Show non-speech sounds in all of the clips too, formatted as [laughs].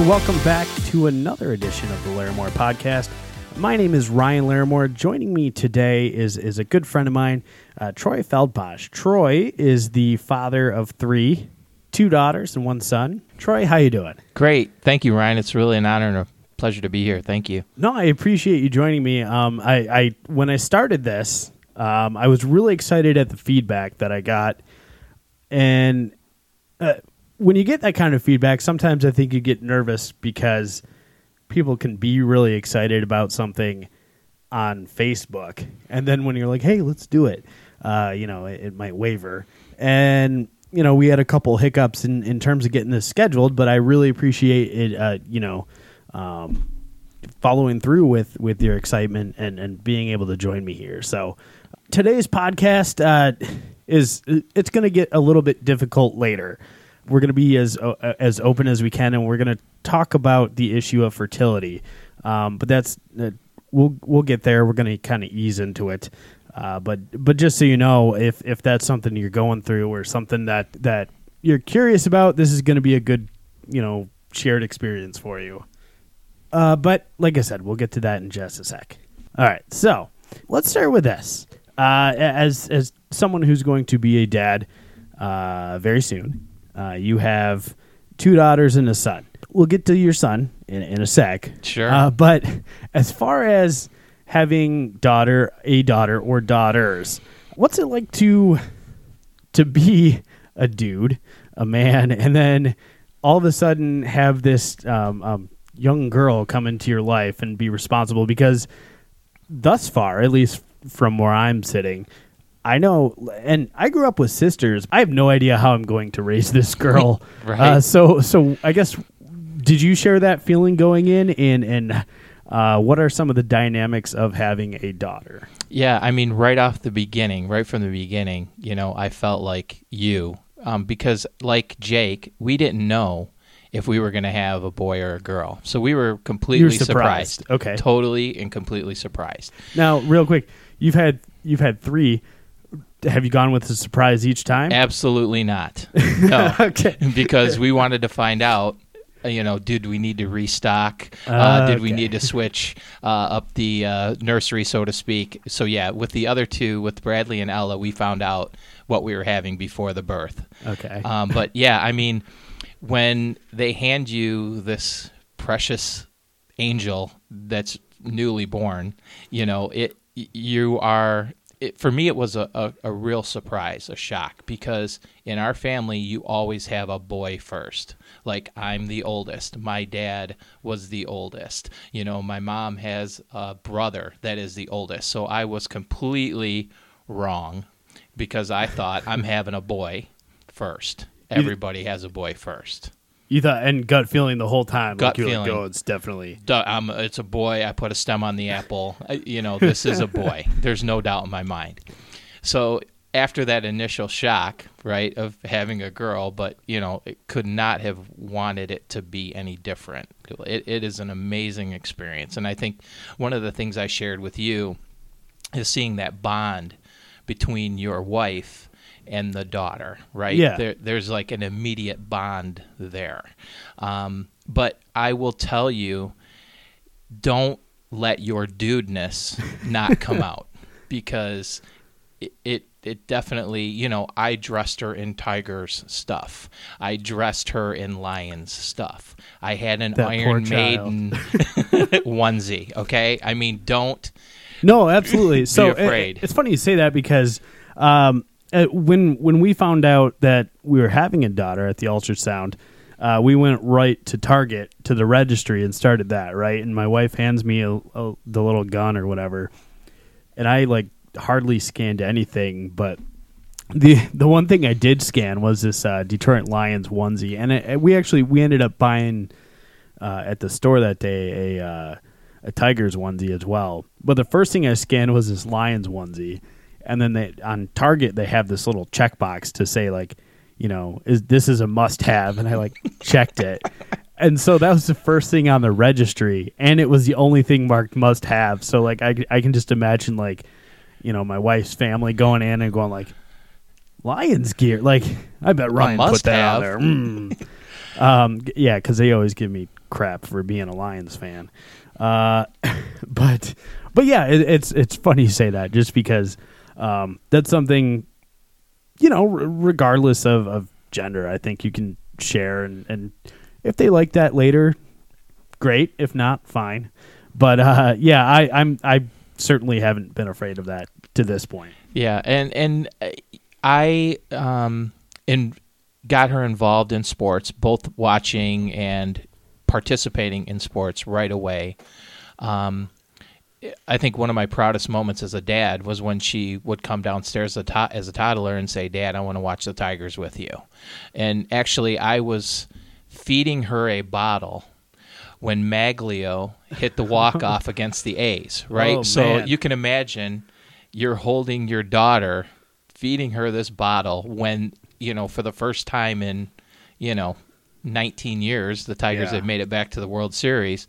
and welcome back to another edition of the Larimore Podcast. My name is Ryan Larimore. Joining me today is is a good friend of mine, uh, Troy Feldpausch. Troy is the father of three, two daughters and one son. Troy, how you doing? Great. Thank you, Ryan. It's really an honor and a pleasure to be here. Thank you. No, I appreciate you joining me. Um, I, I when I started this, um, I was really excited at the feedback that I got, and uh, when you get that kind of feedback, sometimes I think you get nervous because people can be really excited about something on Facebook, and then when you're like, "Hey, let's do it," uh, you know, it, it might waver. And you know, we had a couple hiccups in in terms of getting this scheduled, but I really appreciate it. Uh, you know. Um, following through with with your excitement and and being able to join me here. So today's podcast uh, is it's going to get a little bit difficult later. We're going to be as uh, as open as we can, and we're going to talk about the issue of fertility. Um, but that's uh, we'll we'll get there. We're going to kind of ease into it. Uh, but but just so you know, if if that's something you're going through or something that that you're curious about, this is going to be a good you know shared experience for you. Uh, but like I said, we'll get to that in just a sec. All right, so let's start with this. Uh, as as someone who's going to be a dad uh, very soon, uh, you have two daughters and a son. We'll get to your son in, in a sec. Sure. Uh, but as far as having daughter, a daughter, or daughters, what's it like to to be a dude, a man, [laughs] and then all of a sudden have this um, um, young girl come into your life and be responsible because thus far, at least from where I'm sitting, I know, and I grew up with sisters. I have no idea how I'm going to raise this girl. [laughs] Right. Uh, so, so I guess, did you share that feeling going in? And and uh, what are some of the dynamics of having a daughter? Yeah, I mean, right off the beginning, right from the beginning, you know, I felt like you, um, because like Jake, we didn't know if we were going to have a boy or a girl, so we were completely surprised. Okay. totally and completely surprised. Now, real quick, you've had you've had three. Have you gone with a surprise each time? Absolutely not. [laughs] No, okay. because we wanted to find out. uh, You know, did we need to restock? Uh, did we need to switch uh, up the uh, nursery, so to speak? So yeah, with the other two, with Bradley and Ella, we found out what we were having before the birth. Okay. Um, but yeah, I mean, when they hand you this precious angel that's newly born, you know, it you are. It, for me, it was a, a, a real surprise, a shock, because in our family, you always have a boy first. Like, I'm the oldest. My dad was the oldest. You know, my mom has a brother that is the oldest. So I was completely wrong because I thought I'm having a boy first. Everybody has a boy first. You thought and gut feeling the whole time. Gut like were like, feeling. "Oh, it's definitely Duh, I'm, it's a boy. I put a stem on the apple. I, you know, this is a [laughs] boy. There's no doubt in my mind. So after that initial shock, right, of having a girl, but you know, it could not have wanted it to be any different. It, it is an amazing experience, and I think one of the things I shared with you is seeing that bond between your wife and the daughter, right? Yeah. There, there's like an immediate bond there. Um, but I will tell you, don't let your dudeness not come [laughs] out because it, it it definitely you know I dressed her in Tiger's stuff. I dressed her in Lion's stuff. I had an That Iron. Maiden [laughs] onesie. Okay, I mean don't No, absolutely. so it- afraid. it's funny you say that because um, uh, when when we found out that we were having a daughter at the ultrasound, uh, we went right to Target to the registry and started that right. And my wife hands me a, a, the little gun or whatever, and I like hardly scanned anything, but. The [laughs] the one thing I did scan was this uh, Detroit Lions onesie, and it, we actually we ended up buying uh, at the store that day a uh, a Tigers onesie as well. But the first thing I scanned was this Lions onesie, and then they on Target they have this little checkbox to say like, you know, is this is a must have, and I like [laughs] checked it. And so that was the first thing on the registry, and it was the only thing marked must have. So like I, I can just imagine like, you know, my wife's family going in and going like, Lions gear. Like I bet Ryan put that on must-have. there. Mm. [laughs] um, yeah, because they always give me crap for being a Lions fan. Uh, [laughs] but but yeah, it, it's it's funny you say that just because um, that's something you know, r- regardless of, of gender, I think you can share and, and if they like that later, great. If not, fine. But uh, yeah, I, I'm I certainly haven't been afraid of that to this point. Yeah, and and I um in got her involved in sports, both watching and participating in sports right away. Um, I think one of my proudest moments as a dad was when she would come downstairs as a, to- as a toddler and say, "Dad, I want to watch the Tigers with you." And actually, I was feeding her a bottle when Magglio hit the walk [laughs] off against the A's. Right, Oh, so man. you can imagine you're holding your daughter, feeding her this bottle when you know for the first time in you know 19 years the Tigers Yeah. had made it back to the World Series,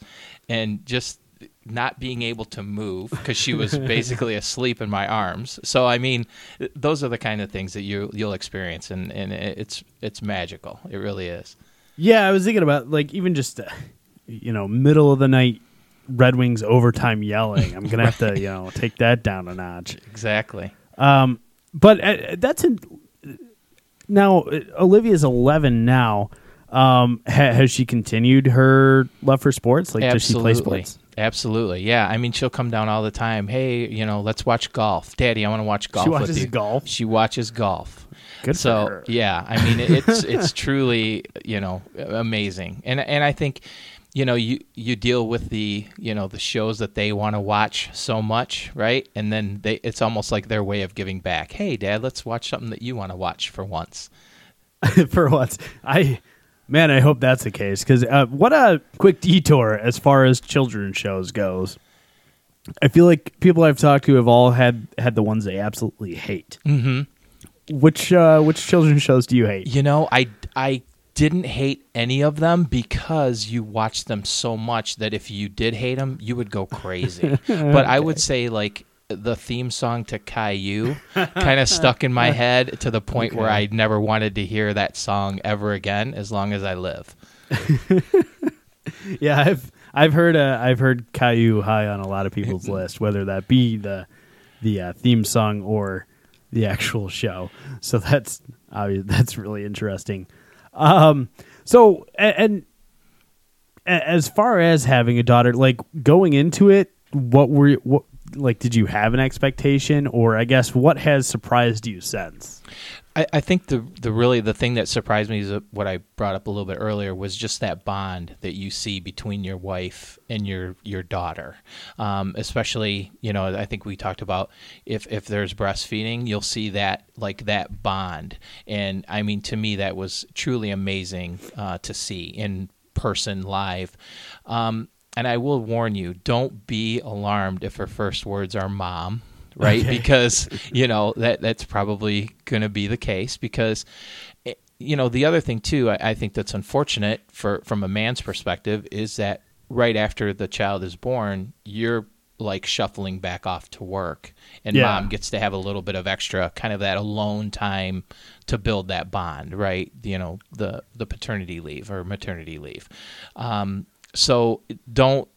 and just not being able to move because she was basically [laughs] asleep in my arms. So I mean, those are the kind of things that you you'll experience, and and it's it's magical. It really is. Yeah, I was thinking about like even just uh, you know middle of the night Red Wings overtime yelling. I'm gonna have to you know take that down a notch. Exactly. Um, but uh, that's in, now uh, Olivia's 11 now. Um, ha- has she continued her love for sports? Like, does she play sports? Absolutely. Yeah. I mean, she'll come down all the time. Hey, you know, let's watch golf. Daddy, I want to watch golf She watches golf. She watches golf. Good so for her. yeah, I mean it's [laughs] it's truly you know amazing, and and I think you know you you deal with the you know the shows that they want to watch so much, right? And then they it's almost like their way of giving back. Hey, Dad, let's watch something that you want to watch for once. [laughs] for once. I man, I hope that's the case because uh, what a quick detour as far as children's shows goes. I feel like people I've talked to have all had had the ones they absolutely hate. Mm-hmm. Which uh, which children's shows do you hate? You know, I I didn't hate any of them because you watched them so much that if you did hate them, you would go crazy. [laughs] But I would say like the theme song to Caillou [laughs] kind of stuck in my head to the point where I never wanted to hear that song ever again as long as I live. [laughs] Yeah, I've I've heard uh, I've heard Caillou high on a lot of people's [laughs] list, whether that be the the uh, theme song or the actual show. So that's obvious. That's really interesting. Um, so a- and, as far as having a daughter, like going into it, what were you, what like? Did you have an expectation, or I guess what has surprised you since? I, I think the the really the thing that surprised me is what I brought up a little bit earlier was just that bond that you see between your wife and your your daughter. Um, especially, you know, I think we talked about if if there's breastfeeding, you'll see that like that bond. And I mean, to me, that was truly amazing uh, to see in person live. Um, and I will warn you, don't be alarmed if her first words are "mom." right? Okay. [laughs] Because you know that that's probably going to be the case. Because eh, you know the other thing too, I, I think that's unfortunate for from a man's perspective is that right after the child is born, you're like shuffling back off to work, and Yeah. mom gets to have a little bit of extra kind of that alone time to build that bond, right? You know the the paternity leave or maternity leave. Um, so don't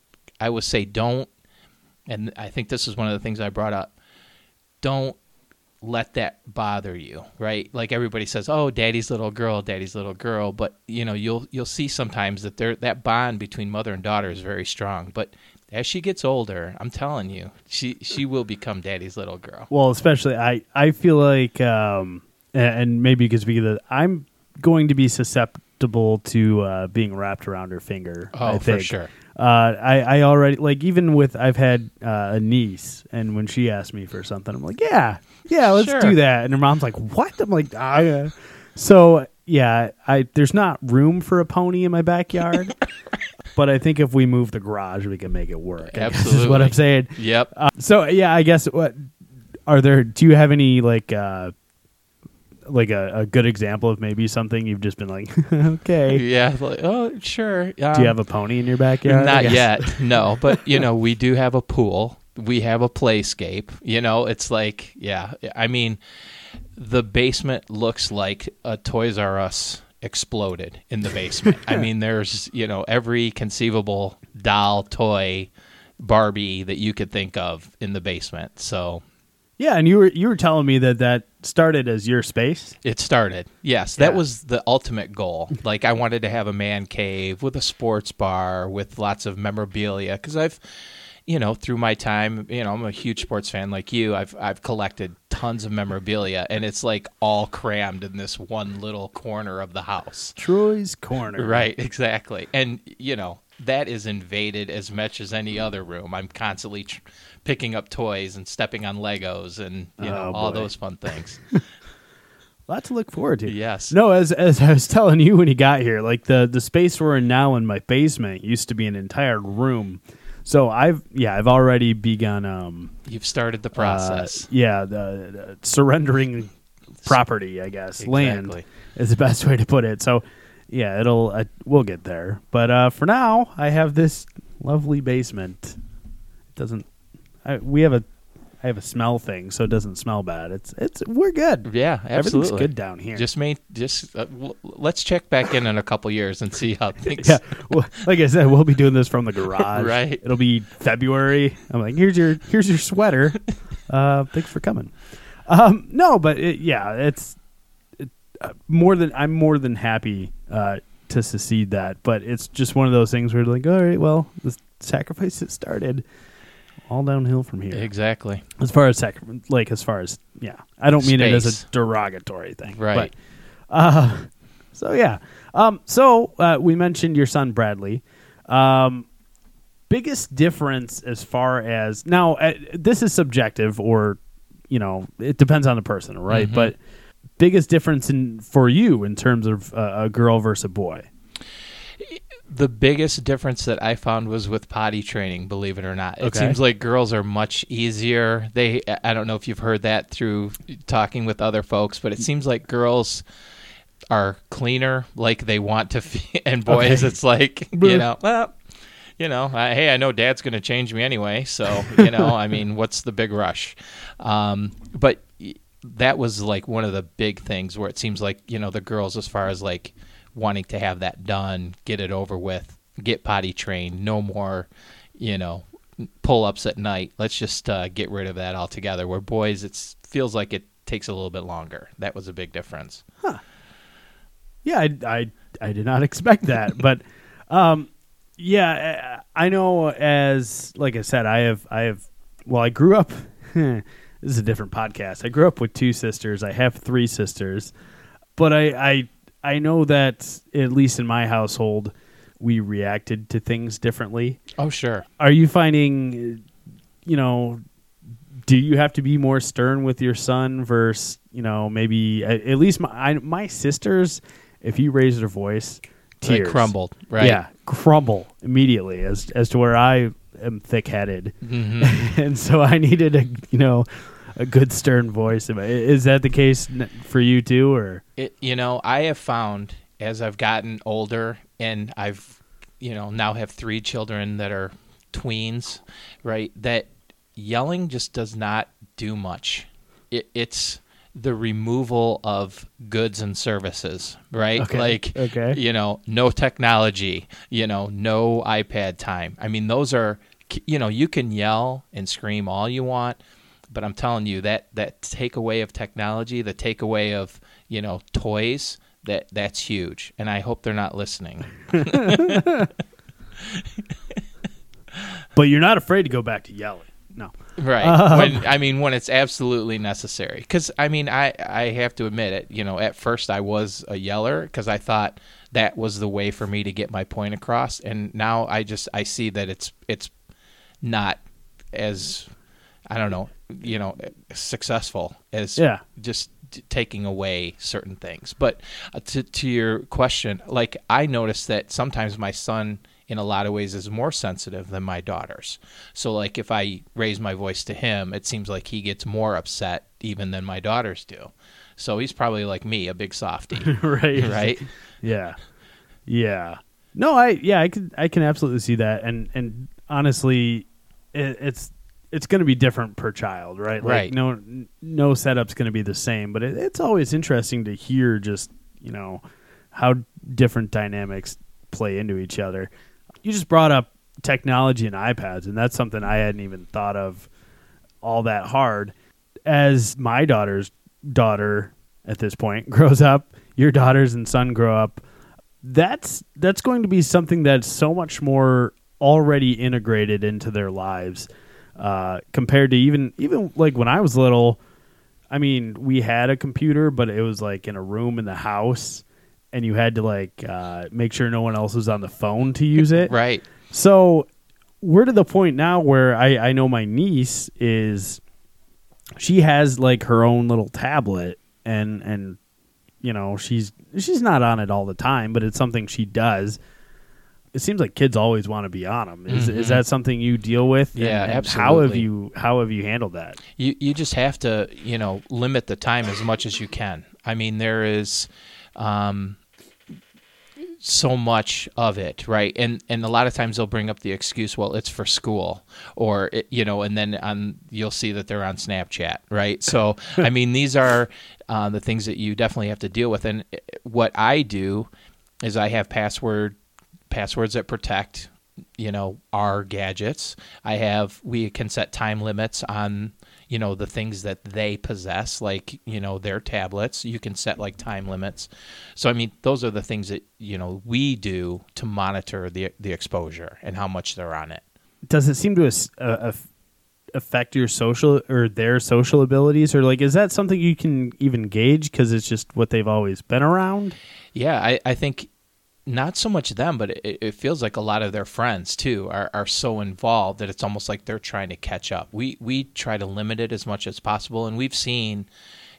I would say don't and I think this is one of the things I brought up. Don't let that bother you, right? Like everybody says, "Oh, daddy's little girl, daddy's little girl," but you know, you'll you'll see sometimes that there that bond between mother and daughter is very strong, but as she gets older, I'm telling you, she she will become daddy's little girl. Well, especially I, I feel like, um, and maybe because because I'm going to be susceptible to uh, being wrapped around her finger. Oh, I for think. sure. Uh, I, I already like even with I've had uh, a niece, and when she asked me for something, I'm like, yeah, yeah, let's Sure. do that. And her mom's like, what? I'm like, I. Uh. So yeah, I there's not room for a pony in my backyard. [laughs] But I think if we move the garage, we can make it work. Guess is what I'm saying. Yep. Uh, so yeah, I guess what are there? Do you have any like uh like a, a good example of maybe something you've just been like, [laughs] okay? yeah. Like, oh, sure. Do you um, have a pony in your backyard? Not yet, no. [laughs] But you know, we do have a pool. We have a playscape. You know, it's like, yeah. I mean, the basement looks like a Toys R Us exploded in the basement. I mean, [laughs] there's you know every conceivable doll, toy, Barbie that you could think of in the basement. So Yeah, and you were you were telling me that that started as your space. it started. Yes, that Yeah. was the ultimate goal. Like I wanted to have a man cave with a sports bar with lots of memorabilia because I've, you know, through my time, you know, I'm a huge sports fan like you. I've I've collected tons of memorabilia, and it's like all crammed in this one little corner of the house. Troy's Corner. Right, exactly. And you know, that is invaded as much as any other room. I'm constantly tr- picking up toys and stepping on Legos and you know Oh, all boy. those fun things. [laughs] lot to look forward to. Yes. No, as as I was telling you when you got here, like the the space we're in now in my basement used to be an entire room. So I've yeah I've already begun um You've started the uh, process. yeah the, the surrendering [laughs] property I guess land is the best way to put it. So yeah it'll uh, we'll get there. But uh, for now I have this lovely basement. It doesn't I, we have a I have a smell thing so it doesn't smell bad. It's it's we're good. yeah, absolutely. Everything's good down here. Just made just uh, w- let's check back in in a couple years and see how [laughs] things. Yeah, well, like I said, we'll be doing this from the garage. [laughs] Right. It'll be February. I'm like, here's your here's your sweater. [laughs] Uh, thanks for coming. Um, no, but it, yeah, it's it, more than I'm more than happy uh, to secede that. But it's just one of those things where like, all right, well, the sacrifice has started. All downhill from here. Exactly. As far as sacri- like as far as yeah, I don't mean it as a derogatory thing, Right. But, uh, [laughs] so yeah, um, so uh, we mentioned your son Bradley. Um, biggest difference as far as now, uh, this is subjective, or you know, it depends on the person, right? Mhm. But biggest difference in for you in terms of uh, a girl versus a boy. The biggest difference that I found was with potty training. Believe it or not, it Okay. seems like girls are much easier. They, I don't know if you've heard that through talking with other folks, but it seems like girls are cleaner, like they want to, fe- [laughs] and boys, Okay. it's like [laughs] you know, well, you know, I, hey, I know Dad's going to change me anyway, so you know, I mean, what's the big rush? Um, but that was like one of the big things where it seems like you know the girls, as far as like wanting to have that done, get it over with, get potty trained, no more, you know, pull ups at night. Let's just uh, get rid of that altogether. Where boys, it feels like it takes a little bit longer. That was a big difference. huh Yeah, I, I, I did not [laughs] expect that, but um, yeah, I know. As like I said, I have I have. Well, I grew up. [laughs] this is a different podcast. I grew up with two sisters. I have three sisters, but I I I know that at least in my household, we reacted to things differently. Oh sure. Are you finding, you know, do you have to be more stern with your son versus, you know, maybe at, at least my I, my sisters, if you raise their voice, They tears crumbled, right? Yeah, crumble immediately as as to where I am thick headed, hmm [laughs] and so I needed to you know [laughs] a good stern voice. Is that the case for you too, or It, you know, I have found as I've gotten older and I've, you know, now have three children that are tweens, right? That yelling just does not do much. It, it's the removal of goods and services, right? Okay, Like, okay. you know, no technology, you know, no iPad time. I mean, those are, you know, you can yell and scream all you want, but I'm telling you that that takeaway of technology, the takeaway of you know toys, that that's huge, and I hope they're not listening. but you're not afraid to go back to yelling? No. Right. Um, [laughs] when I mean when it's absolutely necessary. Cuz I mean I I have to admit it, you know, at first I was a yeller cuz I thought that was the way for me to get my point across and now I just I see that it's it's not as I don't know, you know, successful as Yeah. just taking away certain things. But uh, to to your question, like I noticed that sometimes my son in a lot of ways is more sensitive than my daughters. So like if I raise my voice to him, it seems like he gets more upset even than my daughters do. So he's probably like me, a big softy, [laughs] right. right? Yeah. Yeah. No, I yeah, I can I can absolutely see that and and honestly it, it's it's going to be different per child, right? Like Right. no no setup's going to be the same, but it, it's always interesting to hear just, you know, how different dynamics play into each other. You just brought up technology and iPads, and that's something I hadn't even thought of all that hard. As my daughter's daughter at this point [laughs] grows up, your daughters and son grow up, that's that's going to be something that's so much more already integrated into their lives uh, compared to even even like when I was little. I mean, we had a computer, but it was like in a room in the house, and you had to like uh, make sure no one else was on the phone to use [laughs] it. Right. So we're to the point now where I, I know my niece is she has like her own little tablet and and you know she's she's not on it all the time but it's something she does it seems like kids always want to be on them is, is Mhm. that something you deal with Yeah, And- and how have absolutely. you how have you handled that You you just have to you know limit the time as much as you can. I mean there is um, so much of it, right? And and a lot of times they'll bring up the excuse, well, it's for school, or it, you know, and then on you'll see that they're on Snapchat, right? So I mean these are uh, the things that you definitely have to deal with. And uh, what I do is I have password passwords that protect you know our gadgets. I have we can set time limits on you know the things that they possess like you know their tablets. You can set like time limits. So i mean those are the things that you know we do to monitor the the exposure and how much they're on it. Does it seem to uh, aff- affect your social or their social abilities? Or like is that something you can even gauge because it's just what they've always been around? Yeah, I, I think not so much them, but it, it feels like a lot of their friends too are, are so involved that it's almost like they're trying to catch up. We we try to limit it as much as possible, and we've seen,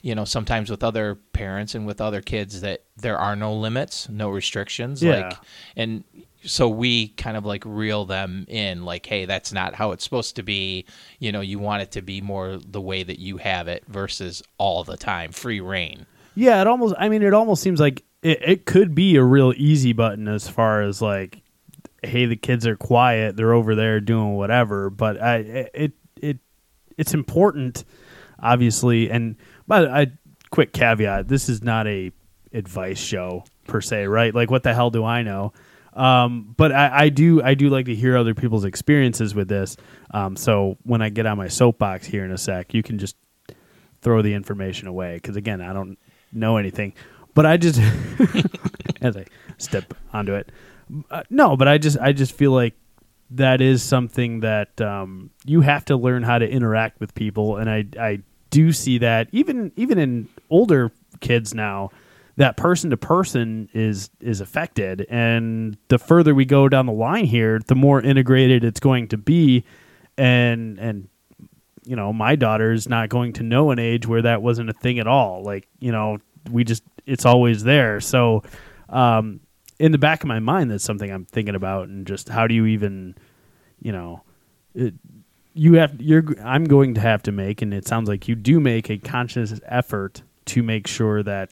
you know, sometimes with other parents and with other kids that there are no limits, no restrictions. Yeah. Like, and so we kind of like reel them in, like, hey, that's not how it's supposed to be. You know, you want it to be more the way that you have it versus all the time, free reign. Yeah, it almost. I mean, it almost seems like it, it could be a real easy button as far as like, hey, the kids are quiet, they're over there doing whatever. But I, it, it, it's important, obviously. And but I, quick caveat: this is not a advice show per se, right? Like, what the hell do I know? Um, but I, I do, I do like to hear other people's experiences with this. Um, so when I get on my soapbox here in a sec, you can just throw the information away because again i don't know anything but i just [laughs] as i step onto it uh, no but i just i just feel like that is something that um, you have to learn how to interact with people. And i i do see that even even in older kids now that person to person is is affected. And the further we go down the line here the more integrated it's going to be. And and you know, my daughter's not going to know an age where that wasn't a thing at all. Like, you know, we just it's always there. So, um, in the back of my mind, that's something I'm thinking about, and just how do you even, you know, it, you have you're I'm going to have to make, and it sounds like you do make a conscious effort to make sure that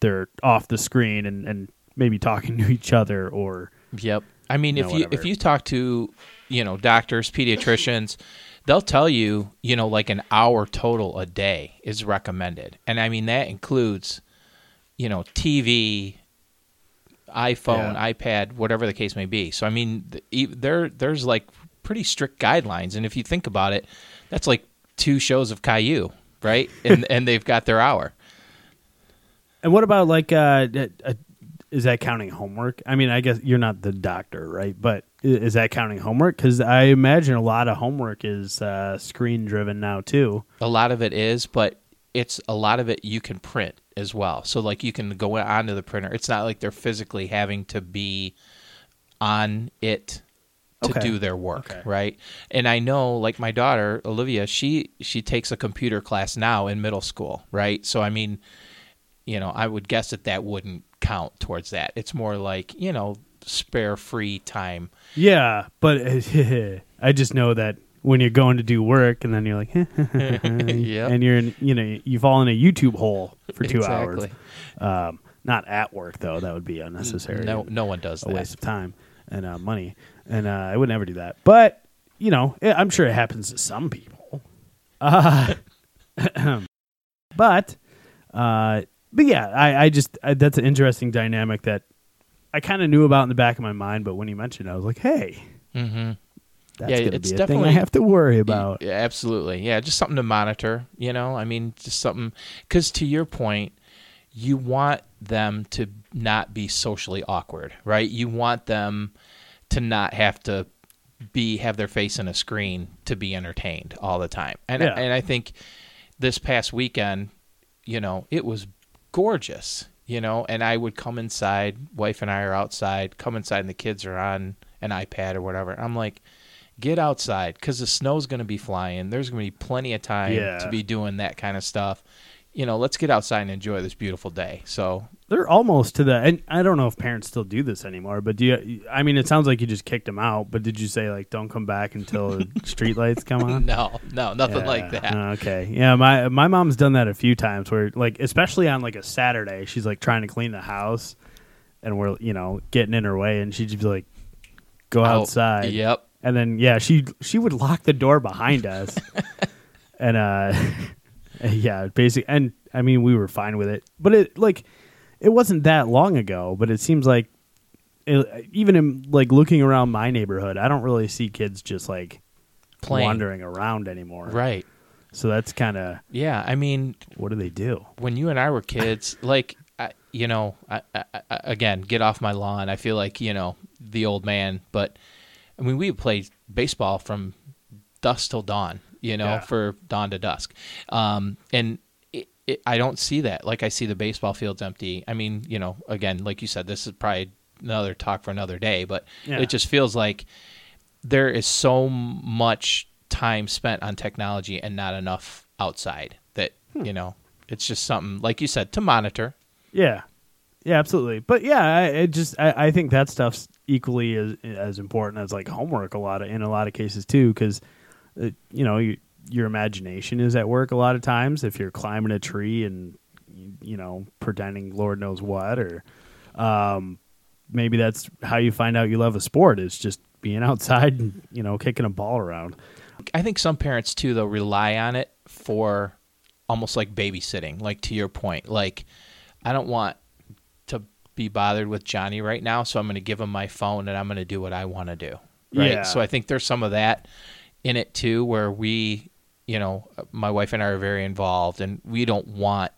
they're off the screen and and maybe talking [laughs] to each other or Yep. I mean, You if you whatever. if you talk to you know doctors, pediatricians, they'll tell you you know like an hour total a day is recommended, and I mean that includes you know TV, iPhone, Yeah. iPad, whatever the case may be. So I mean, there there's like pretty strict guidelines, and if you think about it, that's like two shows of Caillou, right? [laughs] and and they've got their hour. And what about like uh, uh, is that counting homework? I mean, I guess you're not the doctor, right? But is that counting homework? Because I imagine a lot of homework is uh, screen driven now too. A lot of it is, but it's a lot of it you can print as well. So like you can go onto the printer. It's not like they're physically having to be on it to Okay. do their work, Okay. right? And I know like my daughter Olivia, she she takes a computer class now in middle school, right? So I mean, you know, I would guess that that wouldn't count towards that. It's more like, you know, spare free time. Yeah, but [laughs] I just know that when you're going to do work and then you're like, [laughs] [laughs] Yep. and you're in, you know, you fall in a YouTube hole for two Exactly. hours. Um, not at work though; that would be unnecessary. No no one does a that. waste of time and uh, money. And uh, I would never do that. But you know, eh, I'm sure it happens to some people. Uh, [laughs] [clears throat] but uh, but yeah, I, I just I, that's an interesting dynamic that I kind of knew about in the back of my mind, but when you mentioned, it, I was like, hey, Mm-hmm. That's Yeah, gonna it's be a thing I definitely- have to worry about. Yeah, absolutely. Yeah, just something to monitor. You know, I mean, just something. Because to your point, you want them to not be socially awkward, right? You want them to not have to be have their face in a screen to be entertained all the time. And Yeah. and I think this past weekend, you know, it was gorgeous. You know, and I would come inside. Wife and I are outside. Come inside, and the kids are on an iPad or whatever. I'm like, get outside because the snow's going to be flying. There's going to be plenty of time Yeah. to be doing that kind of stuff. You know, let's get outside and enjoy this beautiful day. So, They're almost to the, and I don't know if parents still do this anymore, but do you? I mean, it sounds like you just kicked them out, but did you say like don't come back until the [laughs] street lights come on? no, no, nothing Yeah. like that. Okay. Yeah, my my mom's done that a few times where like especially on like a Saturday, she's like trying to clean the house and we're, you know, getting in her way and she'd just be like go Out- outside. Yep. And then yeah, she she would lock the door behind us. [laughs] and uh [laughs] yeah, basically and I mean we were fine with it. But it like it wasn't that long ago, but it seems like it, even in like looking around my neighborhood, I don't really see kids just like Playing. wandering around anymore. Right. So that's kind of Yeah. I mean, what do they do? when you and I were kids, [laughs] like, I, you know, I, I, I, again, get off my lawn. I feel like, you know, the old man, but I mean, we would play baseball from dusk till dawn, you know, Yeah. for dawn to dusk. Um, and it, it, I don't see that. Like, I see the baseball fields empty. I mean, you know, again, like you said, this is probably another talk for another day, but Yeah. it just feels like there is so much time spent on technology and not enough outside that, Hmm. you know, it's just something, like you said, to monitor. Yeah, yeah, absolutely. But yeah, I it just I, I think that stuff's equally as as important as like homework a lot of in a lot of cases too, because uh, you know you, your imagination is at work a lot of times if you're climbing a tree and you, know pretending Lord knows what or um, maybe that's how you find out you love a sport is just being [laughs] outside and you know kicking a ball around. I think some parents too though rely on it for almost like babysitting, like to your point. Like I don't want be bothered with Johnny right now, so I'm going to give him my phone and I'm going to do what I want to do. Right? Yeah. So I think there's some of that in it too where we, you know, my wife and I are very involved and we don't want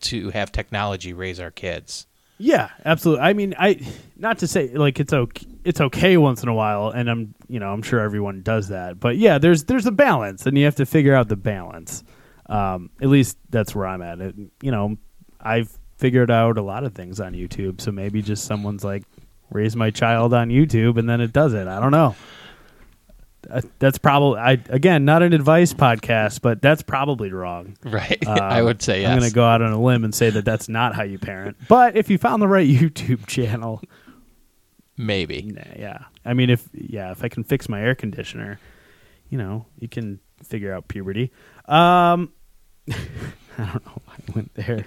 to have technology raise our kids. Yeah, absolutely. I mean, I not to say like it's okay, it's okay once in a while, and I'm you know I'm sure everyone does that, but yeah, there's there's a balance, and you have to figure out the balance. Um, at least that's where I'm at. It, you know, I've figured out a lot of things on YouTube, so maybe just someone's like raise my child on YouTube, and then it does it. I don't know. Uh, That's probably I again not an advice podcast, but that's probably wrong. [laughs] Right. Um, [laughs] I would say yes. I'm going to go out on a limb and say that that's not how you parent. But if you found the right [laughs] YouTube channel, Maybe. nah, yeah. I mean, if yeah, if I can fix my air conditioner, you know, you can figure out puberty. Um, I don't know why I went there.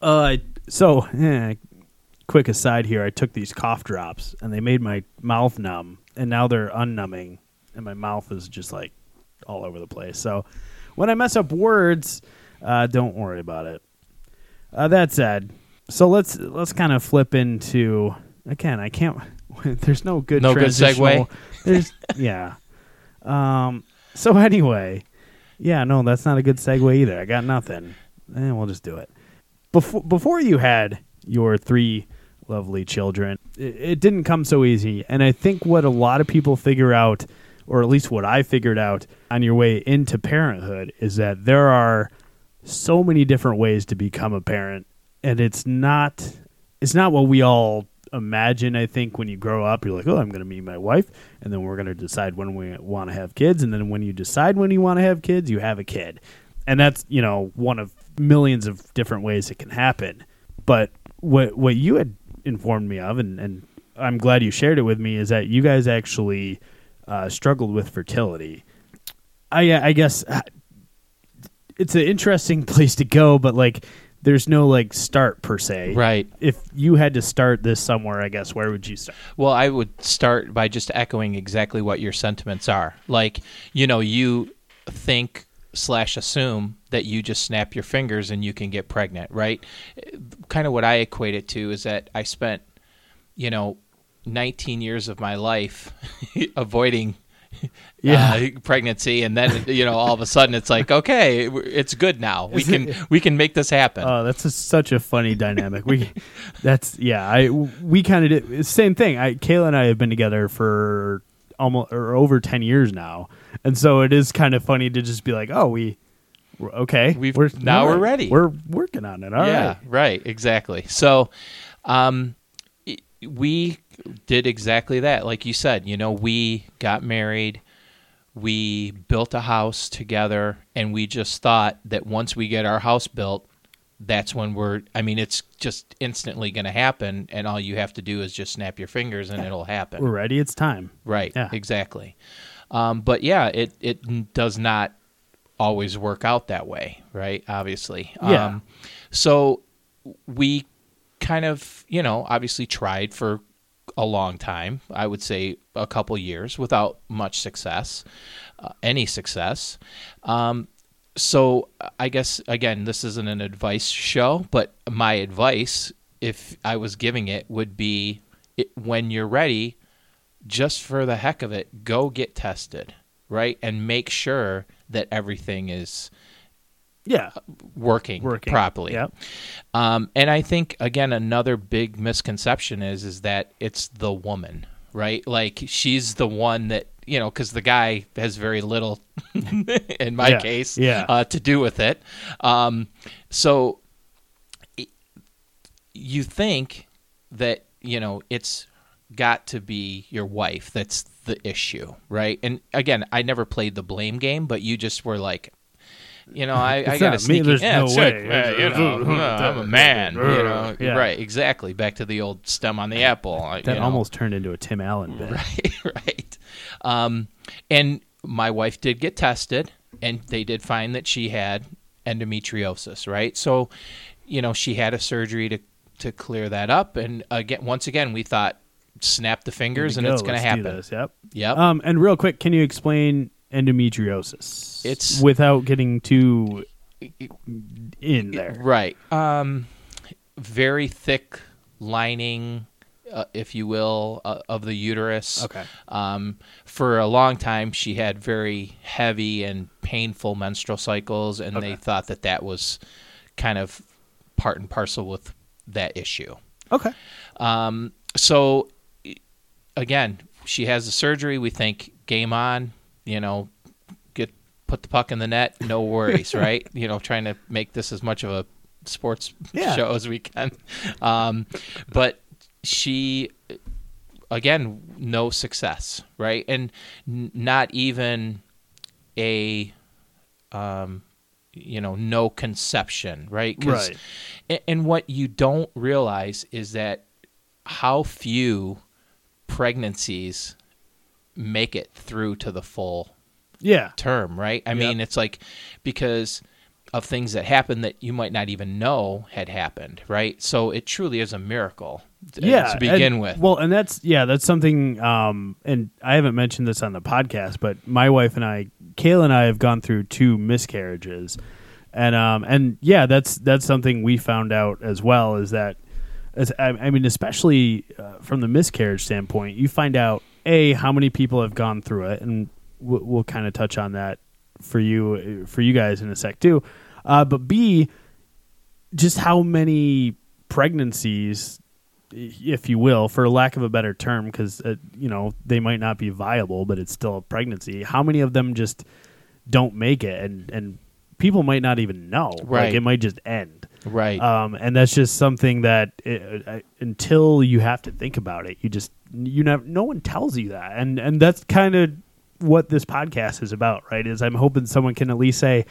Uh, so eh, quick aside here, I took these cough drops and they made my mouth numb, and now they're unnumbing, and my mouth is just like all over the place. So when I mess up words, uh, don't worry about it. Uh, that said, so let's let's kind of flip into again. I can't. [laughs] There's no good No good segue? There's yeah. Um. So anyway, yeah. No, that's not a good segue either. I got nothing. And we'll just do it. Before before you had your three lovely children, it, it didn't come so easy. And I think what a lot of people figure out, or at least what I figured out on your way into parenthood, is that there are so many different ways to become a parent, and it's not it's not what we all imagine. I think when you grow up, you're like, oh, I'm going to meet my wife, and then we're going to decide when we want to have kids, and then when you decide when you want to have kids, you have a kid, and that's you know one of millions of different ways it can happen. But what what you had informed me of, and, and I'm glad you shared it with me, is that you guys actually uh, struggled with fertility. I I guess uh, it's an interesting [laughs] place to go, but like there's no like start per se. Right. If you had to start this somewhere, I guess where would you start? Well, I would start by just echoing exactly what your sentiments are. Like, you know, you think slash assume that you just snap your fingers and you can get pregnant, right? Kind of what I equate it to is that I spent, you know, 19 years of my life [laughs] avoiding Yeah. uh, pregnancy and then you know all of a sudden it's like okay it's good now we can we can make this happen Oh, that's a, such a funny dynamic. We, that's yeah. I we kind of did same thing. I Kayla and I have been together for almost or over ten years now, and so it is kind of funny to just be like, oh, we, we're, okay, We've- we're now all we're ready. We're working on it. All right. yeah, right. exactly. So, um, we did exactly that. Like you said, you know, we got married, we built a house together, and we just thought that once we get our house built, that's when we're. I mean, it's just instantly going to happen, and all you have to do is just snap your fingers, and it'll happen. We're ready. It's time. Right. Yeah. Exactly. Um, but yeah, it it does not always work out that way, right? Obviously. Yeah. Um, so we kind of, you know, obviously tried for a long time. I would say a couple years without much success, uh, any success. Um, so I guess again, this isn't an advice show, but my advice, if I was giving it, would be it, when you're ready, just for the heck of it, go get tested, right? And make sure that everything is Yeah. working, Working properly. Yep. Um, and I think again another big misconception is is that it's the woman, right? Like she's the one that you know because the guy has very little, [laughs] in my Yeah, case, yeah. Uh, to do with it. Um, so i- you think that you know it's got to be your wife that's the issue, right? And again, I never played the blame game, but you just were like. You know, I, [laughs] I got [laughs] a sneaky. there's yeah, no way. you know, I'm a man. You know, Yeah. right? Exactly. Back to the old stem on the apple. That you know. almost turned into a Tim Allen bit. right, right. Um, and my wife did get tested, and they did find that she had endometriosis. Right, so you know she had a surgery to to clear that up, and again, once again, we thought snap the fingers and Go, it's going to happen. Yep. Yep. Um, and real quick, can you explain endometriosis? It's- without getting too in there. Right. Um, very thick lining, uh, if you will, uh, of the uterus. Okay. Um, for a long time, she had very heavy and painful menstrual cycles, and they thought that that was kind of part and parcel with that issue. Okay. Um, so, again, she has the surgery. We think game on. You know, get put the puck in the net. No worries, [laughs] right? You know, trying to make this as much of a sports Yeah. show as we can. Um, but she, again, no success, right? And n- not even a, um, you know, no conception, right? Right. a- And what you don't realize is that how few pregnancies make it through to the full Yeah. term, right? I Yep. mean, it's like because of things that happened that you might not even know had happened, right? So it truly is a miracle t- yeah to begin and- with. well and that's yeah that's something um and i haven't mentioned this on the podcast but my wife and i kayla and i have gone through two miscarriages and um and yeah that's that's something we found out as well is that as i, I mean especially uh, from the miscarriage standpoint you find out a how many people have gone through it and we'll, we'll kind of touch on that for you for you guys in a sec too uh, but b just how many pregnancies if you will, for lack of a better term, because uh, you know they might not be viable, but it's still a pregnancy. How many of them just don't make it, and and people might not even know. Like Right. it might just end. right. Um, and that's just something that it, uh, until you have to think about it, you just you never. No one tells you that, and and that's kind of what this podcast is about, right? Is I'm hoping someone can at least say,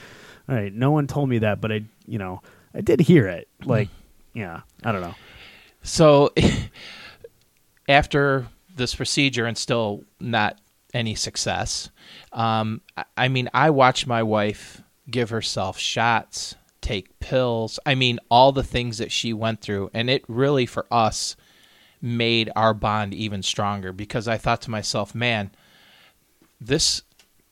"All right, no one told me that, but I, you know, I did hear it." Like, yeah, I don't know. So [laughs] after this procedure and still not any success, um, I- I mean, I watched my wife give herself shots, take pills. I mean, all the things that she went through, and it really for us made our bond even stronger because I thought to myself, man, this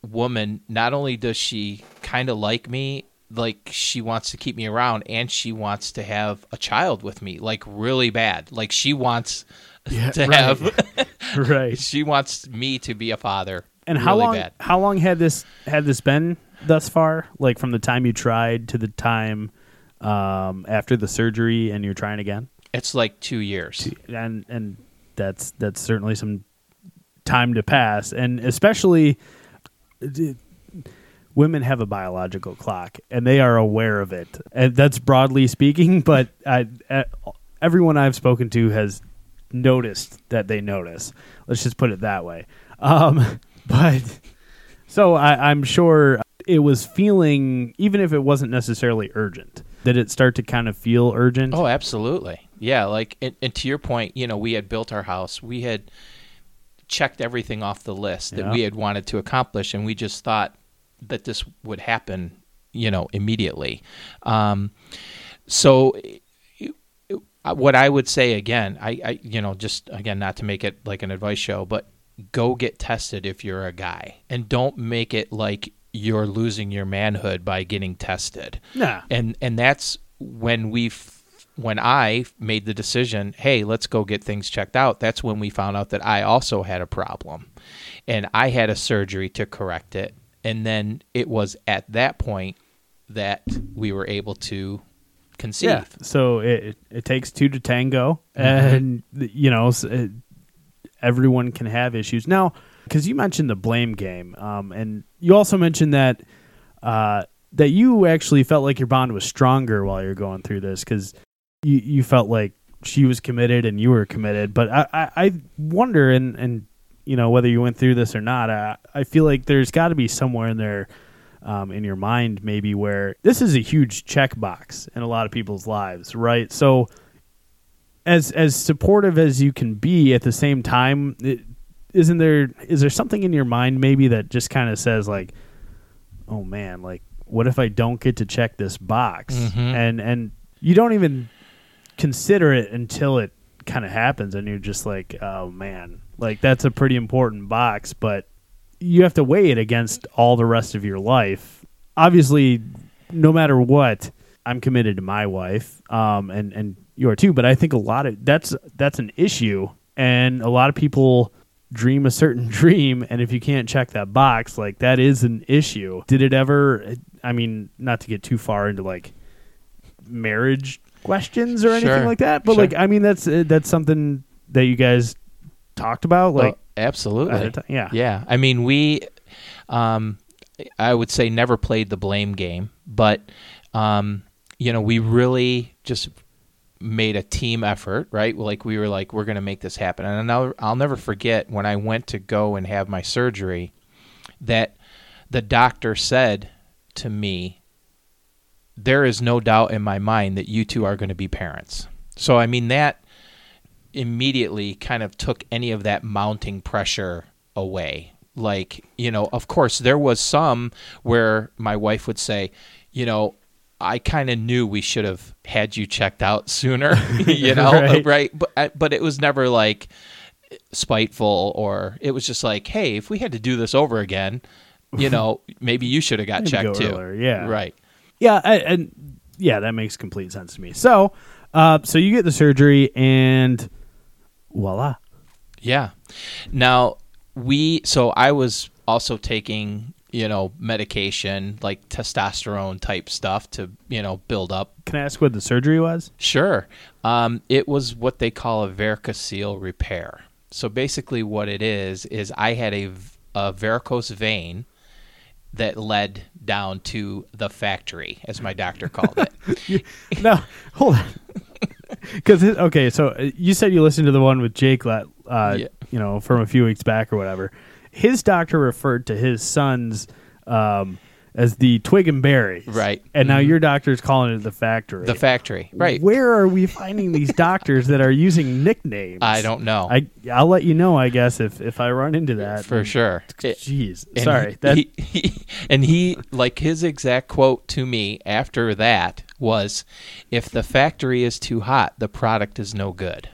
woman, not only does she kind of like me, like she wants to keep me around and she wants to have a child with me, like really bad. Like she wants [laughs] Yeah, to right. have [laughs] right. [laughs] she wants me to be a father. And how really long? bad. How long had this had this been thus far? Like from the time you tried to the time um, after the surgery, and you're trying again. It's like 2 years. and and that's that's certainly some time to pass. And especially women have a biological clock and they are aware of it. And that's broadly speaking [laughs] but I, everyone i've spoken to has noticed that they notice. Let's just put it that way. Um, [laughs] but so I, i'm sure it was feeling even if it wasn't necessarily urgent did it start to kind of feel urgent? Oh, absolutely. Yeah, like and, and to your point, you know, we had built our house. We had checked everything off the list that Yeah. we had wanted to accomplish and we just thought that this would happen, you know, immediately. Um, so it- what I would say again, I, I you know, just again not to make it like an advice show, but go get tested if you're a guy and don't make it like you're losing your manhood by getting tested nah and and that's when we when I made the decision, hey, let's go get things checked out. That's when we found out that I also had a problem, and I had a surgery to correct it. And then it was at that point that we were able to conceive. Yeah. So it it, takes two to tango, Mm-hmm. and you know it, everyone can have issues now. Because you mentioned the blame game, um, and you also mentioned that uh, that you actually felt like your bond was stronger while you're going through this because you you felt like she was committed and you were committed. But I I, I wonder and and you know whether you went through this or not. I I feel like there's got to be somewhere in there um, in your mind maybe where this is a huge checkbox in a lot of people's lives, right? So as as supportive as you can be at the same time, it, isn't there is there something in your mind maybe that just kind of says like, oh man, like what if I don't get to check this box? Mhm. And and you don't even consider it until it kind of happens and you're just like, oh man, like that's a pretty important box, but you have to weigh it against all the rest of your life. Obviously, no matter what, I'm committed to my wife, um, and and you are too. But I think a lot of that's that's an issue, and a lot of people dream a certain [laughs] dream, and if you can't check that box, like that is an issue. Did it ever? I mean, not to get too far into like marriage questions or anything Sure. like that, but Sure. like I mean, that's uh, that's something that you guys talked about, like. Absolutely. at a ti- yeah. Yeah, I mean, we, um, I would say never played the blame game, but, um, you know, we really just made a team effort, right? Like we were like, we're going to make this happen. And I'll, I'll never forget when I went to go and have my surgery that the doctor said to me, there is no doubt in my mind that you two are going to be parents. So, I mean, that immediately kind of took any of that mounting pressure away. Like, you know, of course, there was some where my wife would say, you know, I kind of knew we should have had you checked out sooner, [laughs] you [laughs] know, Right. right? But uh, but it was never like spiteful or it was just like, hey, if we had to do this over again, you [laughs] know, maybe you should have got Maybe checked go too. earlier, yeah. Right. Yeah, I, and yeah, that makes complete sense to me. So, uh, so you get the surgery, and voila. Yeah. Now we so I was also taking you know medication like testosterone type stuff to you know build up. Can I ask what the surgery was? Sure. Um, it was what they call a varicocele repair. So basically, what it is is I had a, a varicose vein that led down to the factory, as my doctor called it. [laughs] no, hold on. [laughs] Because okay, so uh, you said you listened to the one with Jake, uh, Yeah. you know, from a few weeks back or whatever. His doctor referred to his sons um, as the twig and berries, Right. And now mm-hmm. your doctor's calling it the factory. the factory, right? Where are we finding these doctors that are using nicknames? I don't know. I I'll let you know, I guess, if if I run into that for sure. Jeez, And sorry. he- that he, he- and he like his exact quote to me after that was, "If the factory is too hot, the product is no good."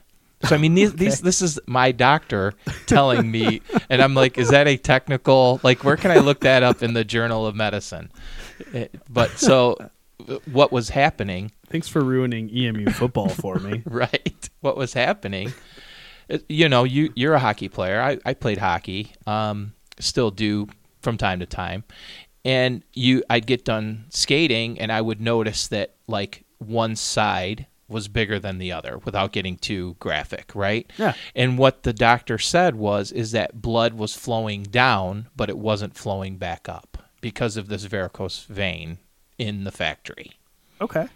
So I mean, these, [laughs] these this is my doctor telling me, and I'm like, is that a technical? Like, where can I look that up in the Journal of Medicine? Eh, But so, what was happening? Thanks for ruining EMU football for me. [laughs] right what was happening you know you you're a hockey player i, I played hockey um, still do from time to time and you i'd get done skating and i would notice that like one side was bigger than the other without getting too graphic right Yeah. and what the doctor said was is that blood was flowing down but it wasn't flowing back up because of this varicose vein in the factory Okay.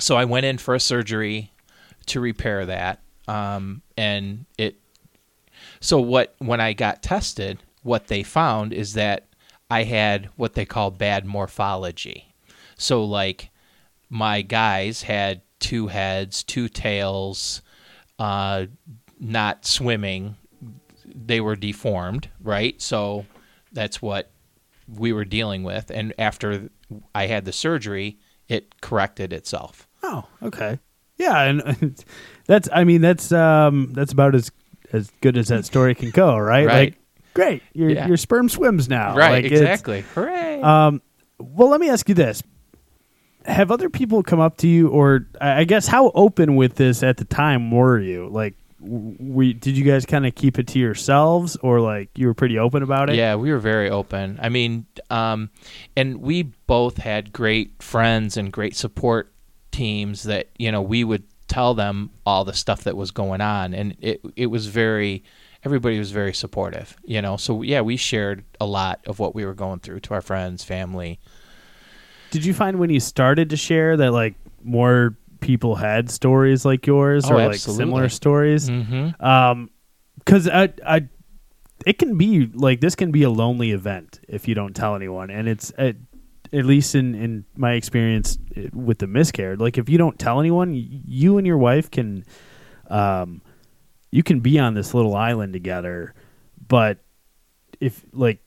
so I went in for a surgery to repair that, um, and it. So what? When I got tested, what they found is that I had what they call bad morphology. So like, my guys had two heads, two tails, uh, not swimming. They were deformed, right? So that's what we were dealing with. And after I had the surgery, it corrected itself. Oh, okay. Yeah, and that's I mean that's um that's about as as good as that story can go, right? Right. Like great. Your Yeah. your sperm swims now. Right, Like, exactly. Hooray. Um well let me ask you this. Have other people come up to you or I guess how open with this at the time were you? Like we did you guys kind of keep it to yourselves or like you were pretty open about it? yeah, we were very open. I mean, um, and we both had great friends and great support teams that you know we would tell them all the stuff that was going on, and it it was very everybody was very supportive. You know, so yeah, we shared a lot of what we were going through to our friends, family. Did you find when you started to share that like more people had stories like yours Oh, or like similar stories? Mm-hmm. um because I, I it can be like this can be a lonely event if you don't tell anyone and it's at, at least in in my experience eh, with the miscarriage like if you don't tell anyone you and your wife can um you can be on this little island together but if like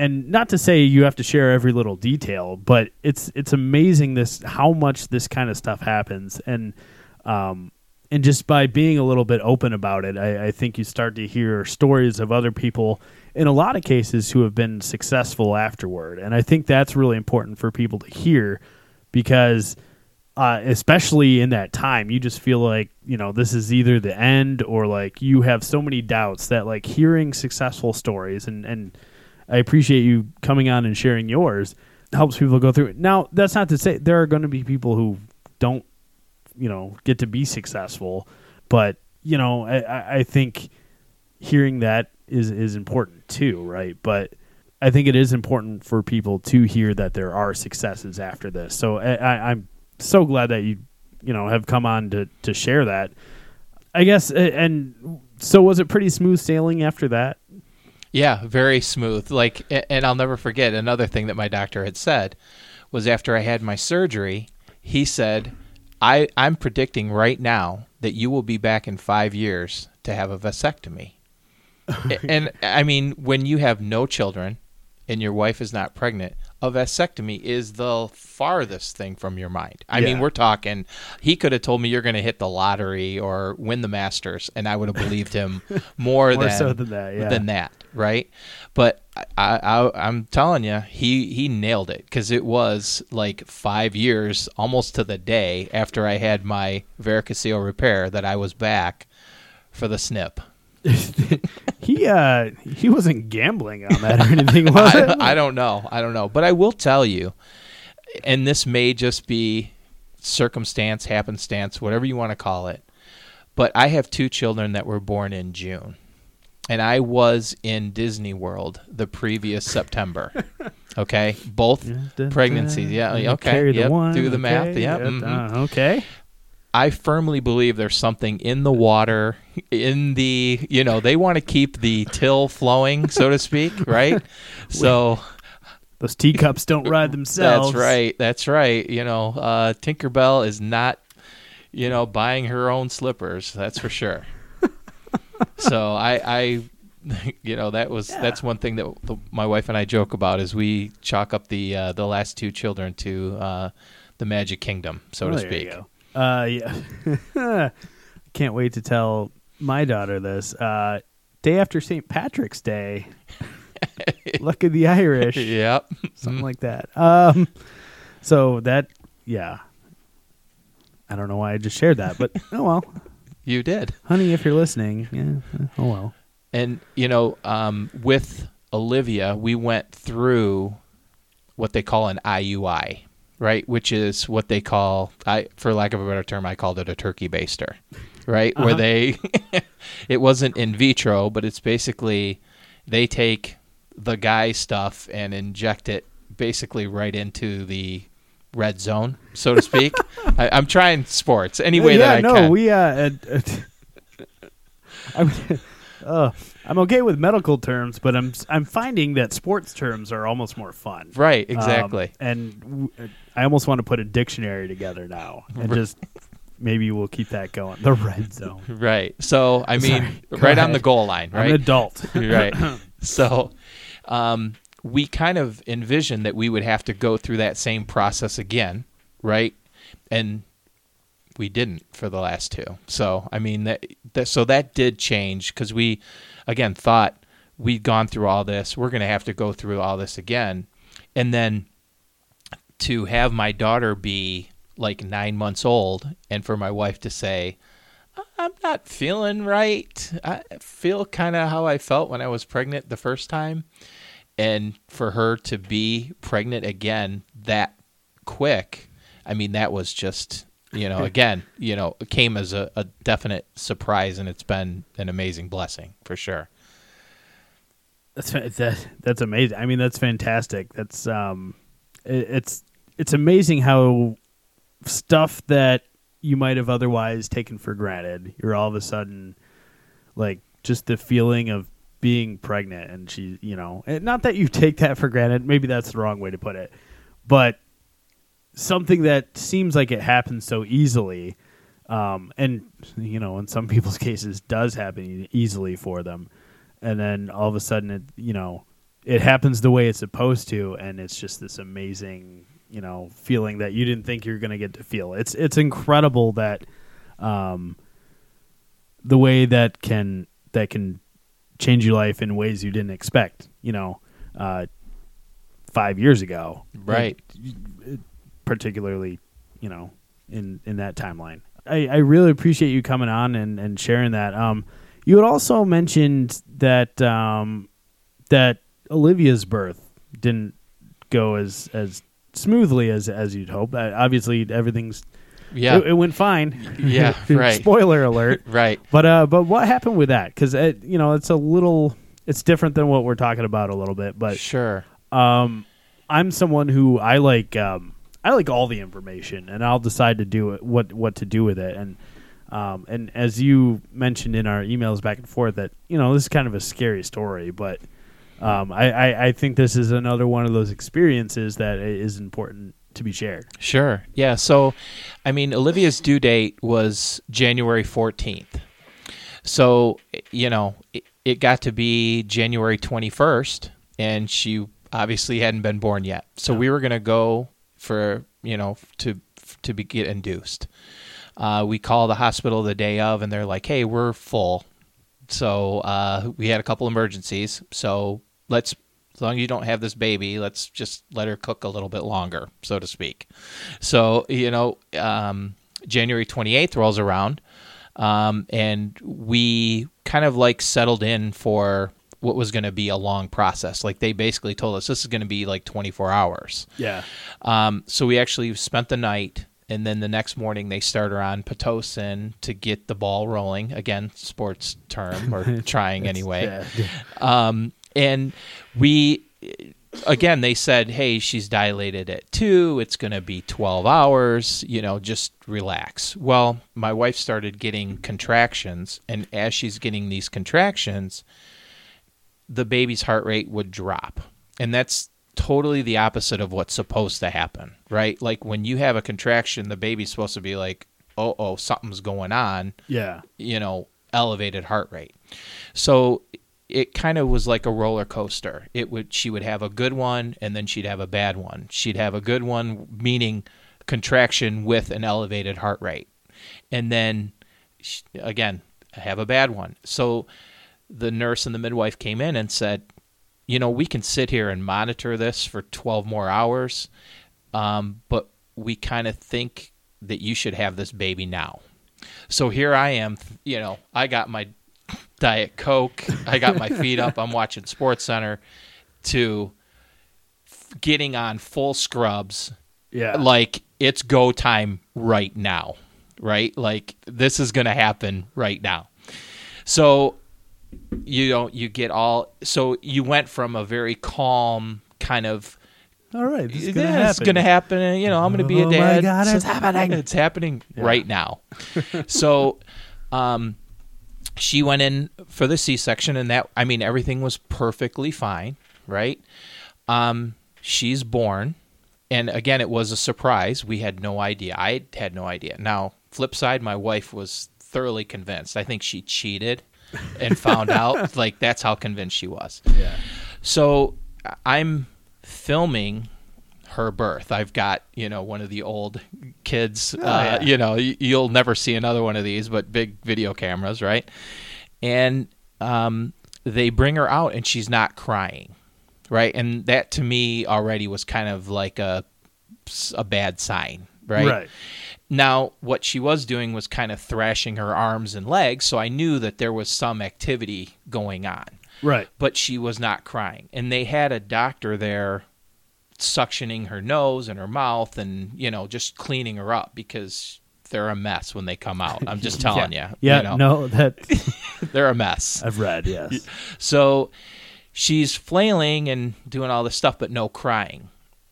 and not to say you have to share every little detail but it's it's amazing this how much this kind of stuff happens. And um and just by being a little bit open about it I, I think you start to hear stories of other people in a lot of cases who have been successful afterward. And i think that's really important for people to hear because uh, especially in that time you just feel like you know this is either the end or like you have so many doubts that like hearing successful stories and and i appreciate you coming on and sharing yours. Helps people go through it. Now that's not to say there are going to be people who don't you know get to be successful but you know i, I- think hearing that is is important too right? But i think it is important for people to hear that there are successes after this. So i, i'm so glad that you you know have come on to to share that. I guess and so was it pretty smooth sailing after that Yeah, very smooth. Like, and I'll never forget another thing that my doctor had said was after I had my surgery, he said, "I I'm predicting right now that you will be back in five years to have a vasectomy." [laughs] And I mean, when you have no children and your wife is not pregnant, a vasectomy is the farthest thing from your mind. I mean, we're talking. He could have told me you're going to hit the lottery or win the Masters, and I would have believed him [laughs] more, More than so than that, yeah. than that, right? But I, I, I'm telling you, he he nailed it because it was like five years, almost to the day after I had my varicocele repair that I was back for the snip. [laughs] he uh he wasn't gambling on that or anything [laughs] was it I, I don't know, I don't know, but I will tell you, and this may just be circumstance, happenstance, whatever you want to call it. But I have two children that were born in June. And I was in Disney World the previous September. [laughs] Okay, both pregnancies. Yeah, okay. carry the yep, one, do the okay, math. Yeah, yep, mhm. uh, okay I firmly believe there's something in the water, in the you know they want to keep the till flowing, so to speak, [laughs] right? So [laughs] those teacups don't ride themselves that's right. That's right. You know, uh, Tinkerbell is not, you know, buying her own slippers. That's for sure. [laughs] so I, I, you know, that was that's one thing that the, my wife and I joke about is we chalk up the uh, the last two children to uh, the Magic Kingdom, so Well, to there you speak. Uh, yeah. [laughs] can't wait to tell my daughter this. Uh, day after St. Patrick's Day, [laughs] luck of the Irish, Yep. something like that. Um, so that, yeah. I don't know why I just shared that, but [laughs] oh well. You did. Honey, if you're listening, yeah, oh well. And you know, um, with Olivia, we went through what they call an IUI, right? Which is what they call, I, for lack of a better term, I called it a turkey baster, right? Where Uh-huh. they, [laughs] it wasn't in vitro, but it's basically they take the guy's stuff and inject it basically right into the red zone, so to speak. [laughs] I, I'm trying sports any way yeah, that I no, can. we. Uh, uh, uh, I mean, uh, I'm okay with medical terms, but I'm I'm finding that sports terms are almost more fun. right, Um, exactly. and w- I almost want to put a dictionary together now and just maybe we'll keep that going. The red [laughs] zone. Right. So I mean, right on the goal line, I'm right? an adult. [laughs] right. [laughs] So, um, we kind of envisioned that we would have to go through that same process again, right? And we didn't for the last two. So, I mean, that, that so that did change because we, again, thought we'd gone through all this. We're going to have to go through all this again, and then to have my daughter be like nine months old, and for my wife to say. I'm not feeling right. I feel kind of how I felt when I was pregnant the first time. And for her to be pregnant again that quick, I mean, that was just, you know, [laughs] again, you know, it came as a, a definite surprise and it's been an amazing blessing for sure. That's that, that's amazing. I mean, that's fantastic. That's um, it, it's it's amazing how stuff that you might have otherwise taken for granted, you're all of a sudden like just the feeling of being pregnant, and she, you know, not that you [laughs] take that for granted. Maybe that's the wrong way to put it, but something that seems like it happens so easily. Um, and you know, in some [laughs] people's cases, does happen easily for them and then all of a sudden it you know it happens the way it's supposed to and it's just this amazing you know feeling that you didn't think you're going to get to feel it's it's incredible that um the way that can that can change your life in ways you didn't expect you know uh 5 years ago Right. Like, particularly you know in in that timeline I, I really appreciate you coming on and, and sharing that. Um, you had also mentioned that um, that Olivia's birth didn't go as as smoothly as as you'd hope. Uh, obviously, everything's Yeah. it, it went fine. Yeah, [laughs] right. Spoiler alert. [laughs] right. But uh, but what happened with that? Because it you know, it's a little, it's different than what we're talking about a little bit. But sure. um, I'm someone who I like um, I like all the information, and I'll decide to do it what what to do with it. And um, and as you mentioned in our emails back and forth, that you know this is kind of a scary story, but um, I, I I think this is another one of those experiences that is important to be shared. Sure. Yeah. So, I mean, Olivia's due date was January 14th. So, you know, it, it got to be January 21st, and she obviously hadn't been born yet. So, we were going to go for, you know, to to be get induced. Uh, we call the hospital the day of, and they're like, "Hey, we're full." So uh, we had a couple emergencies. So let's, as long as you don't have this baby, let's just let her cook a little bit longer, so to speak. So you know, um, January twenty eighth rolls around, um, and we kind of like settled in for what was going to be a long process. Like they basically told us this is going to be like twenty four hours. Yeah, Um, so we actually spent the night, and then the next morning they start her on pitocin to get the ball rolling. Again, sports term or [laughs] trying anyway. Yeah. Um, and we, again, they said, hey, she's dilated at two. It's going to be 12 hours. You know, just relax. Well, my wife started getting contractions, and as she's getting these contractions, the baby's heart rate would drop. And that's totally the opposite of what's supposed to happen, right? Like when you have a contraction, the baby's supposed to be like, oh, oh, something's going on yeah, you know, elevated heart rate. So it kind of was like a roller coaster. It would she would have a good one and then she'd have a bad one. She'd have a good one meaning contraction with an elevated heart rate. And then sh- again, have a bad one. So the nurse and the midwife came in and said, you know, we can sit here and monitor this for 12 more hours, um, but we kind of think that you should have this baby now. So here I am, you know, I got my Diet Coke, I got my feet up, I'm watching Sports Center to getting on full scrubs Yeah. like it's go time right now, right? Like this is going to happen right now. So you know, you get all so you went from a very calm kind of All right. This is gonna happen. it's going to happen. You know, I'm going to be a Oh my dad. God, So it's happening. It's happening Yeah. right now. [laughs] so, um, she went in for the C-section, and that I mean everything was perfectly fine, right? Um, she's born, and again, it was a surprise. We had no idea. I had no idea. Now, flip side, my wife was thoroughly convinced. I think she cheated and found out. [laughs] Like that's how convinced she was. Yeah. So I'm filming her birth. I've got, you know, one of the old kids, uh, yeah. you know, you'll never see another one of these, but big video cameras, right? And um, they bring her out and she's not crying, right? And that to me already was kind of like a, a bad sign, right? Right. Now, what she was doing was kind of thrashing her arms and legs, so I knew that there was some activity going on Right. but she was not crying. And they had a doctor there suctioning her nose and her mouth and, you know, just cleaning her up because they're a mess when they come out. I'm just [laughs] telling yeah. you. Yeah. you know, No, that [laughs] they're a mess. I've read. Yes. [laughs] So she's flailing and doing all this stuff, but no crying.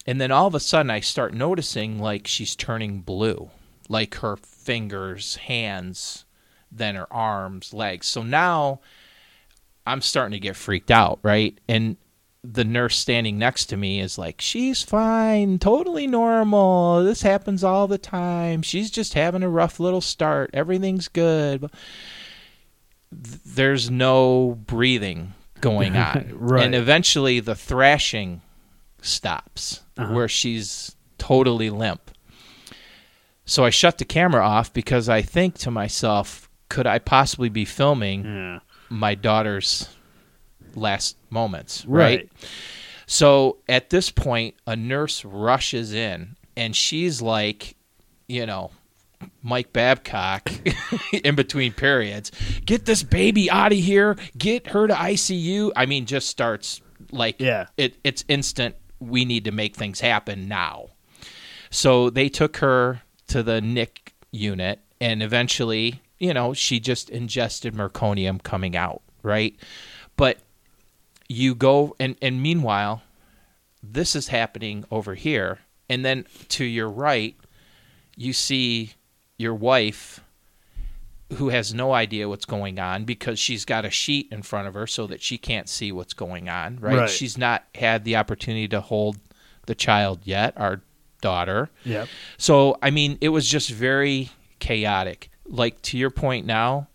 And then all of a sudden, I start noticing like she's turning blue, like her fingers, hands, then her arms, legs. So now I'm starting to get freaked out, right? And the nurse standing next to me is like, She's fine, totally normal. This happens all the time. She's just having a rough little start. Everything's good th- there's no breathing going [laughs] on. Right. And eventually the thrashing stops Uh-huh. where she's totally limp. So I shut the camera off because I think to myself, could I possibly be filming Yeah. my daughter's last moments, Right. right? So at this point, a nurse rushes in and she's like, you know, Mike Babcock [laughs] in between periods. Get this baby out of here. Get her to ICU. I mean, just starts like Yeah. it, it's instant. We need to make things happen now. So they took her to the NIC unit, and eventually, you know, she just ingested meconium coming out, right? But you go, and, and meanwhile, this is happening over here. And then to your right, you see your wife who has no idea what's going on because she's got a sheet in front of her so that she can't see what's going on, right? Right. She's not had the opportunity to hold the child yet, our daughter. Yep. So, I mean, it was just very chaotic. Like to your point now,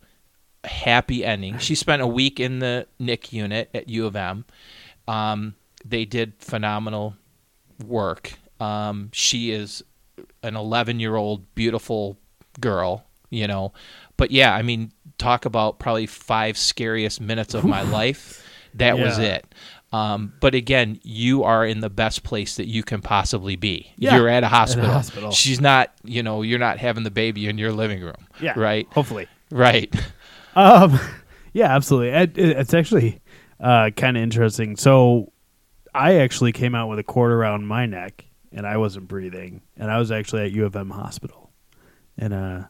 happy ending. She spent a week in the NIC unit at U of M. Um, they did phenomenal work. Um, she is an 11 year old beautiful girl, you know. But yeah, I mean, talk about probably five scariest minutes of my life. That was it. Um, but again, you are in the best place that you can possibly be. Yeah, You're at a hospital. hospital. She's not, you know, you're not having the baby in your living room. Yeah. Right. Hopefully. Right. Um, [laughs] yeah, absolutely. It, it- it's actually uh, kind of interesting. So, I actually came out with a cord around my neck, and I wasn't breathing, and I was actually at U of M hospital, and uh,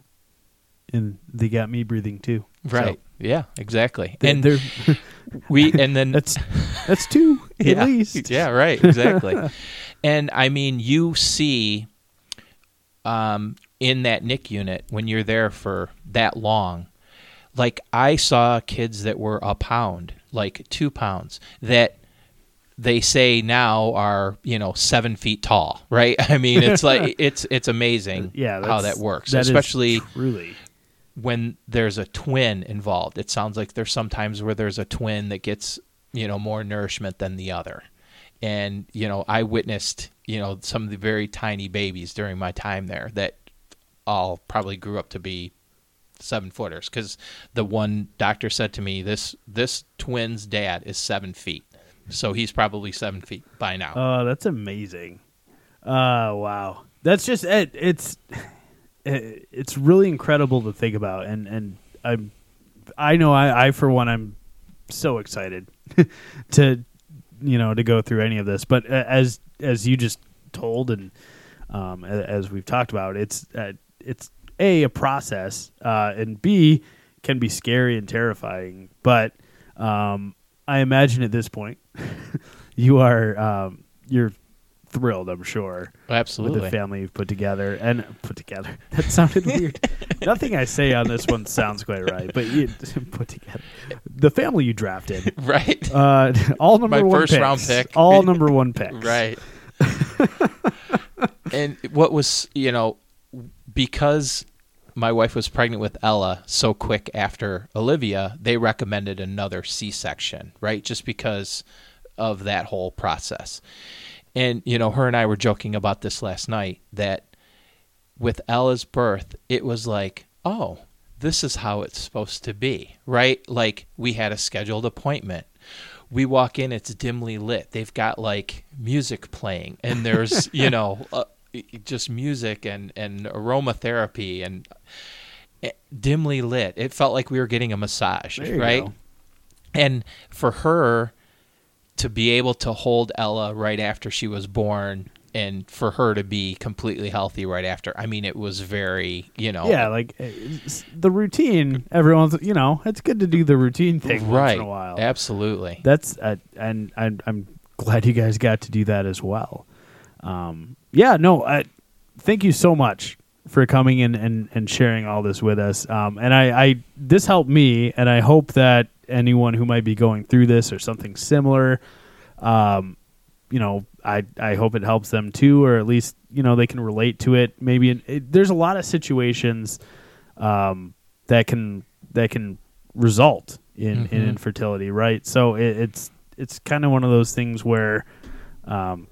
and they got me breathing too. Right. yeah. Exactly. So, and they're, [laughs] we and then [laughs] that's that's two at yeah, least. Yeah, right, exactly. and I mean, you see, um, in that NIC unit when you're there for that long, like I saw kids that were a pound, like two pounds, that they say now are you know seven feet tall, [laughs] right? I mean, it's like [laughs] it's it's amazing, Yeah, how that works, that especially when there's a twin involved. It sounds like there's sometimes where there's a twin that gets, you know, more nourishment than the other. And, you know, I witnessed, you know, some of the very tiny babies during my time there that all probably grew up to be seven footers because the one doctor said to me this this twin's dad is seven feet, so he's probably seven feet by now. Oh, that's amazing. Uh wow. That's just it, it's [sighs] it, it's really incredible to think about and and I'm I know I I for one I'm so excited [laughs] to you know to go through any of this, but uh, as as you just told and um as we've talked about, it's uh, it's a a process uh and B can be scary and terrifying, but um I imagine at this point [laughs] you are um you're thrilled, I'm sure, with Absolutely. the family you've put together and put together. [laughs] That sounded weird. Nothing I say on this one sounds quite right, but you [laughs] put together the family you drafted. right. Uh, all number My one first picks. round pick. All number one picks. Right. and what was, you know, because my wife was pregnant with Ella so quick after Olivia, they recommended another C section, right? Just because of that whole process. And, you know, her and I were joking about this last night that with Ella's birth, it was like, oh, this is how it's supposed to be, right? Like we had a scheduled appointment. We walk in, it's dimly lit. They've got like music playing, and there's, [laughs] you know, just music and, and aromatherapy and uh, dimly lit. It felt like we were getting a massage, right? go. And for her to be able to hold Ella right after she was born and for her to be completely healthy right after. I mean, it was very, you know, Yeah, like uh, the routine. Everyone's, you know, it's good to do the routine thing once right. in a while. Absolutely. That's uh, and I'm, I'm glad you guys got to do that as well. Um, yeah, no, I, thank you so much for coming in and, and sharing all this with us. Um, and I, I this helped me, and I hope that anyone who might be going through this or something similar, um, you know, I I hope it helps them too, or at least you know they can relate to it. Maybe in, it, there's a lot of situations um, that can that can result in, in Mhm. infertility, right? So it, it's it's kind of one of those things where um,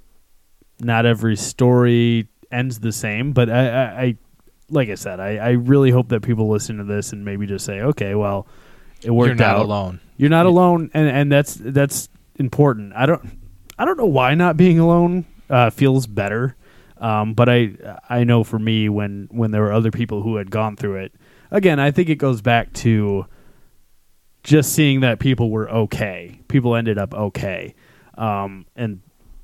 not every story ends the same, but I, I, I like I said, I, I really hope that people listen to this and maybe just say, okay, well, it worked You're not out. alone. You're not Yeah. alone, and and that's that's important. I don't I don't know why not being alone uh, feels better, um, but I I know for me when when there were other people who had gone through it. Again, I think it goes back to just seeing that people were okay. People ended up okay, um, and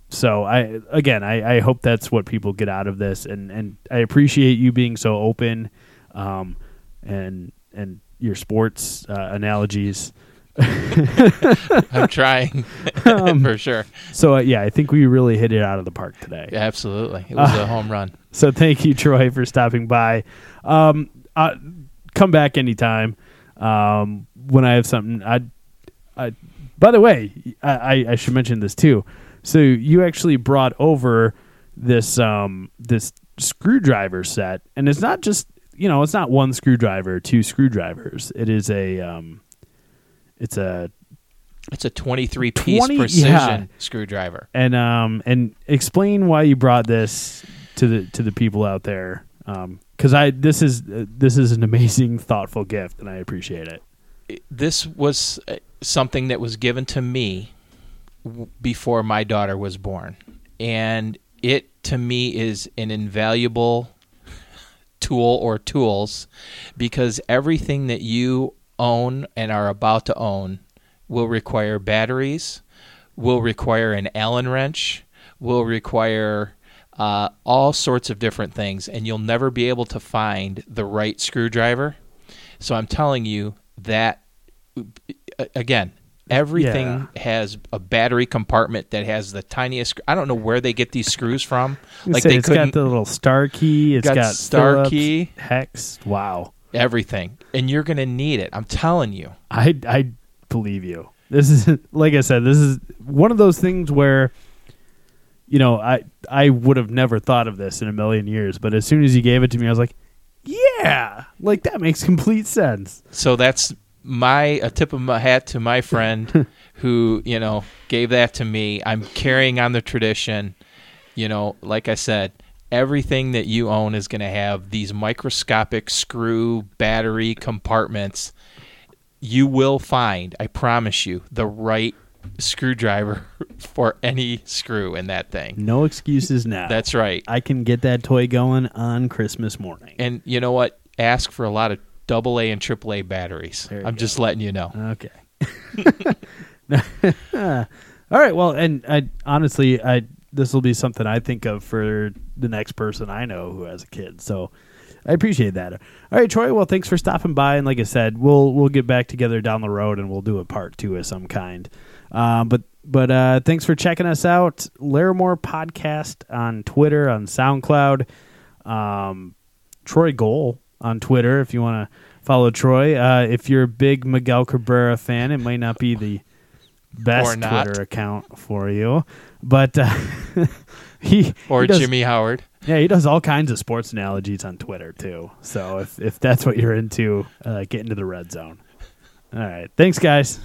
so I again I, I hope that's what people get out of this, and and I appreciate you being so open, um, and and your sports uh, analogies. [laughs] I'm trying [laughs] [laughs] Um, for sure. So uh, yeah, I think we really hit it out of the park today. Absolutely. It was Uh, a home run. So thank you, Troy, for stopping by. Um, uh, come back anytime. Um, when I have something, I, I. By the way, I, I, I should mention this too. So you actually brought over this um this screwdriver set, and it's not just you know it's not one screwdriver, two screwdrivers. It is a um, it's a It's a 23 piece 20 precision yeah. screwdriver. and um and explain why you brought this to the to the people out there um because i this is uh, this is an amazing thoughtful gift and i appreciate it This was uh, something that was given to me before my daughter was born. And it, to me, is an invaluable tool or tools because everything that you own and are about to own will require batteries, will require an Allen wrench, will require uh, all sorts of different things, and you'll never be able to find the right screwdriver. So I'm telling you that uh, again. Everything has a battery compartment that has the tiniest. I don't know where they get these screws from. [laughs] Like Say they it's got the little star key It's Got got, star Phillips, key. hex wow everything, and you're gonna need it. I'm telling you. i i believe you this is [laughs] like i said this is one of those things where you know i i would have never thought of this in a million years but as soon as you gave it to me i was like yeah like that makes [laughs] complete sense So that's my a tip of my hat to my friend [laughs] who you know gave that to me. I'm carrying on the tradition. You know, like I said, everything that you own is going to have these microscopic screw battery compartments. You will find, I promise you, the right screwdriver [laughs] for any screw in that thing. No excuses now. That's right. I can get that toy going on Christmas morning. And you know what? Ask for a lot of double A and triple A batteries. I'm go. just letting you know. Okay. [laughs] All right. Well, and I honestly, I this will be something I think of for the next person I know who has a kid. So I appreciate that. All right, Troy. Well, thanks for stopping by. And like I said, we'll we'll get back together down the road and we'll do a part two of some kind. Um, but but uh, thanks for checking us out. Larimore Podcast on Twitter, on SoundCloud. Um, Troy Goal on Twitter if you want to follow Troy. Uh, if you're a big Miguel Cabrera fan, it might not be the best Twitter account for you, but uh, [laughs] he Or he does, Jimmy Howard. Yeah, he does all kinds of sports analogies on Twitter too. So if if that's what you're into, uh, get into the red zone. All right, thanks guys.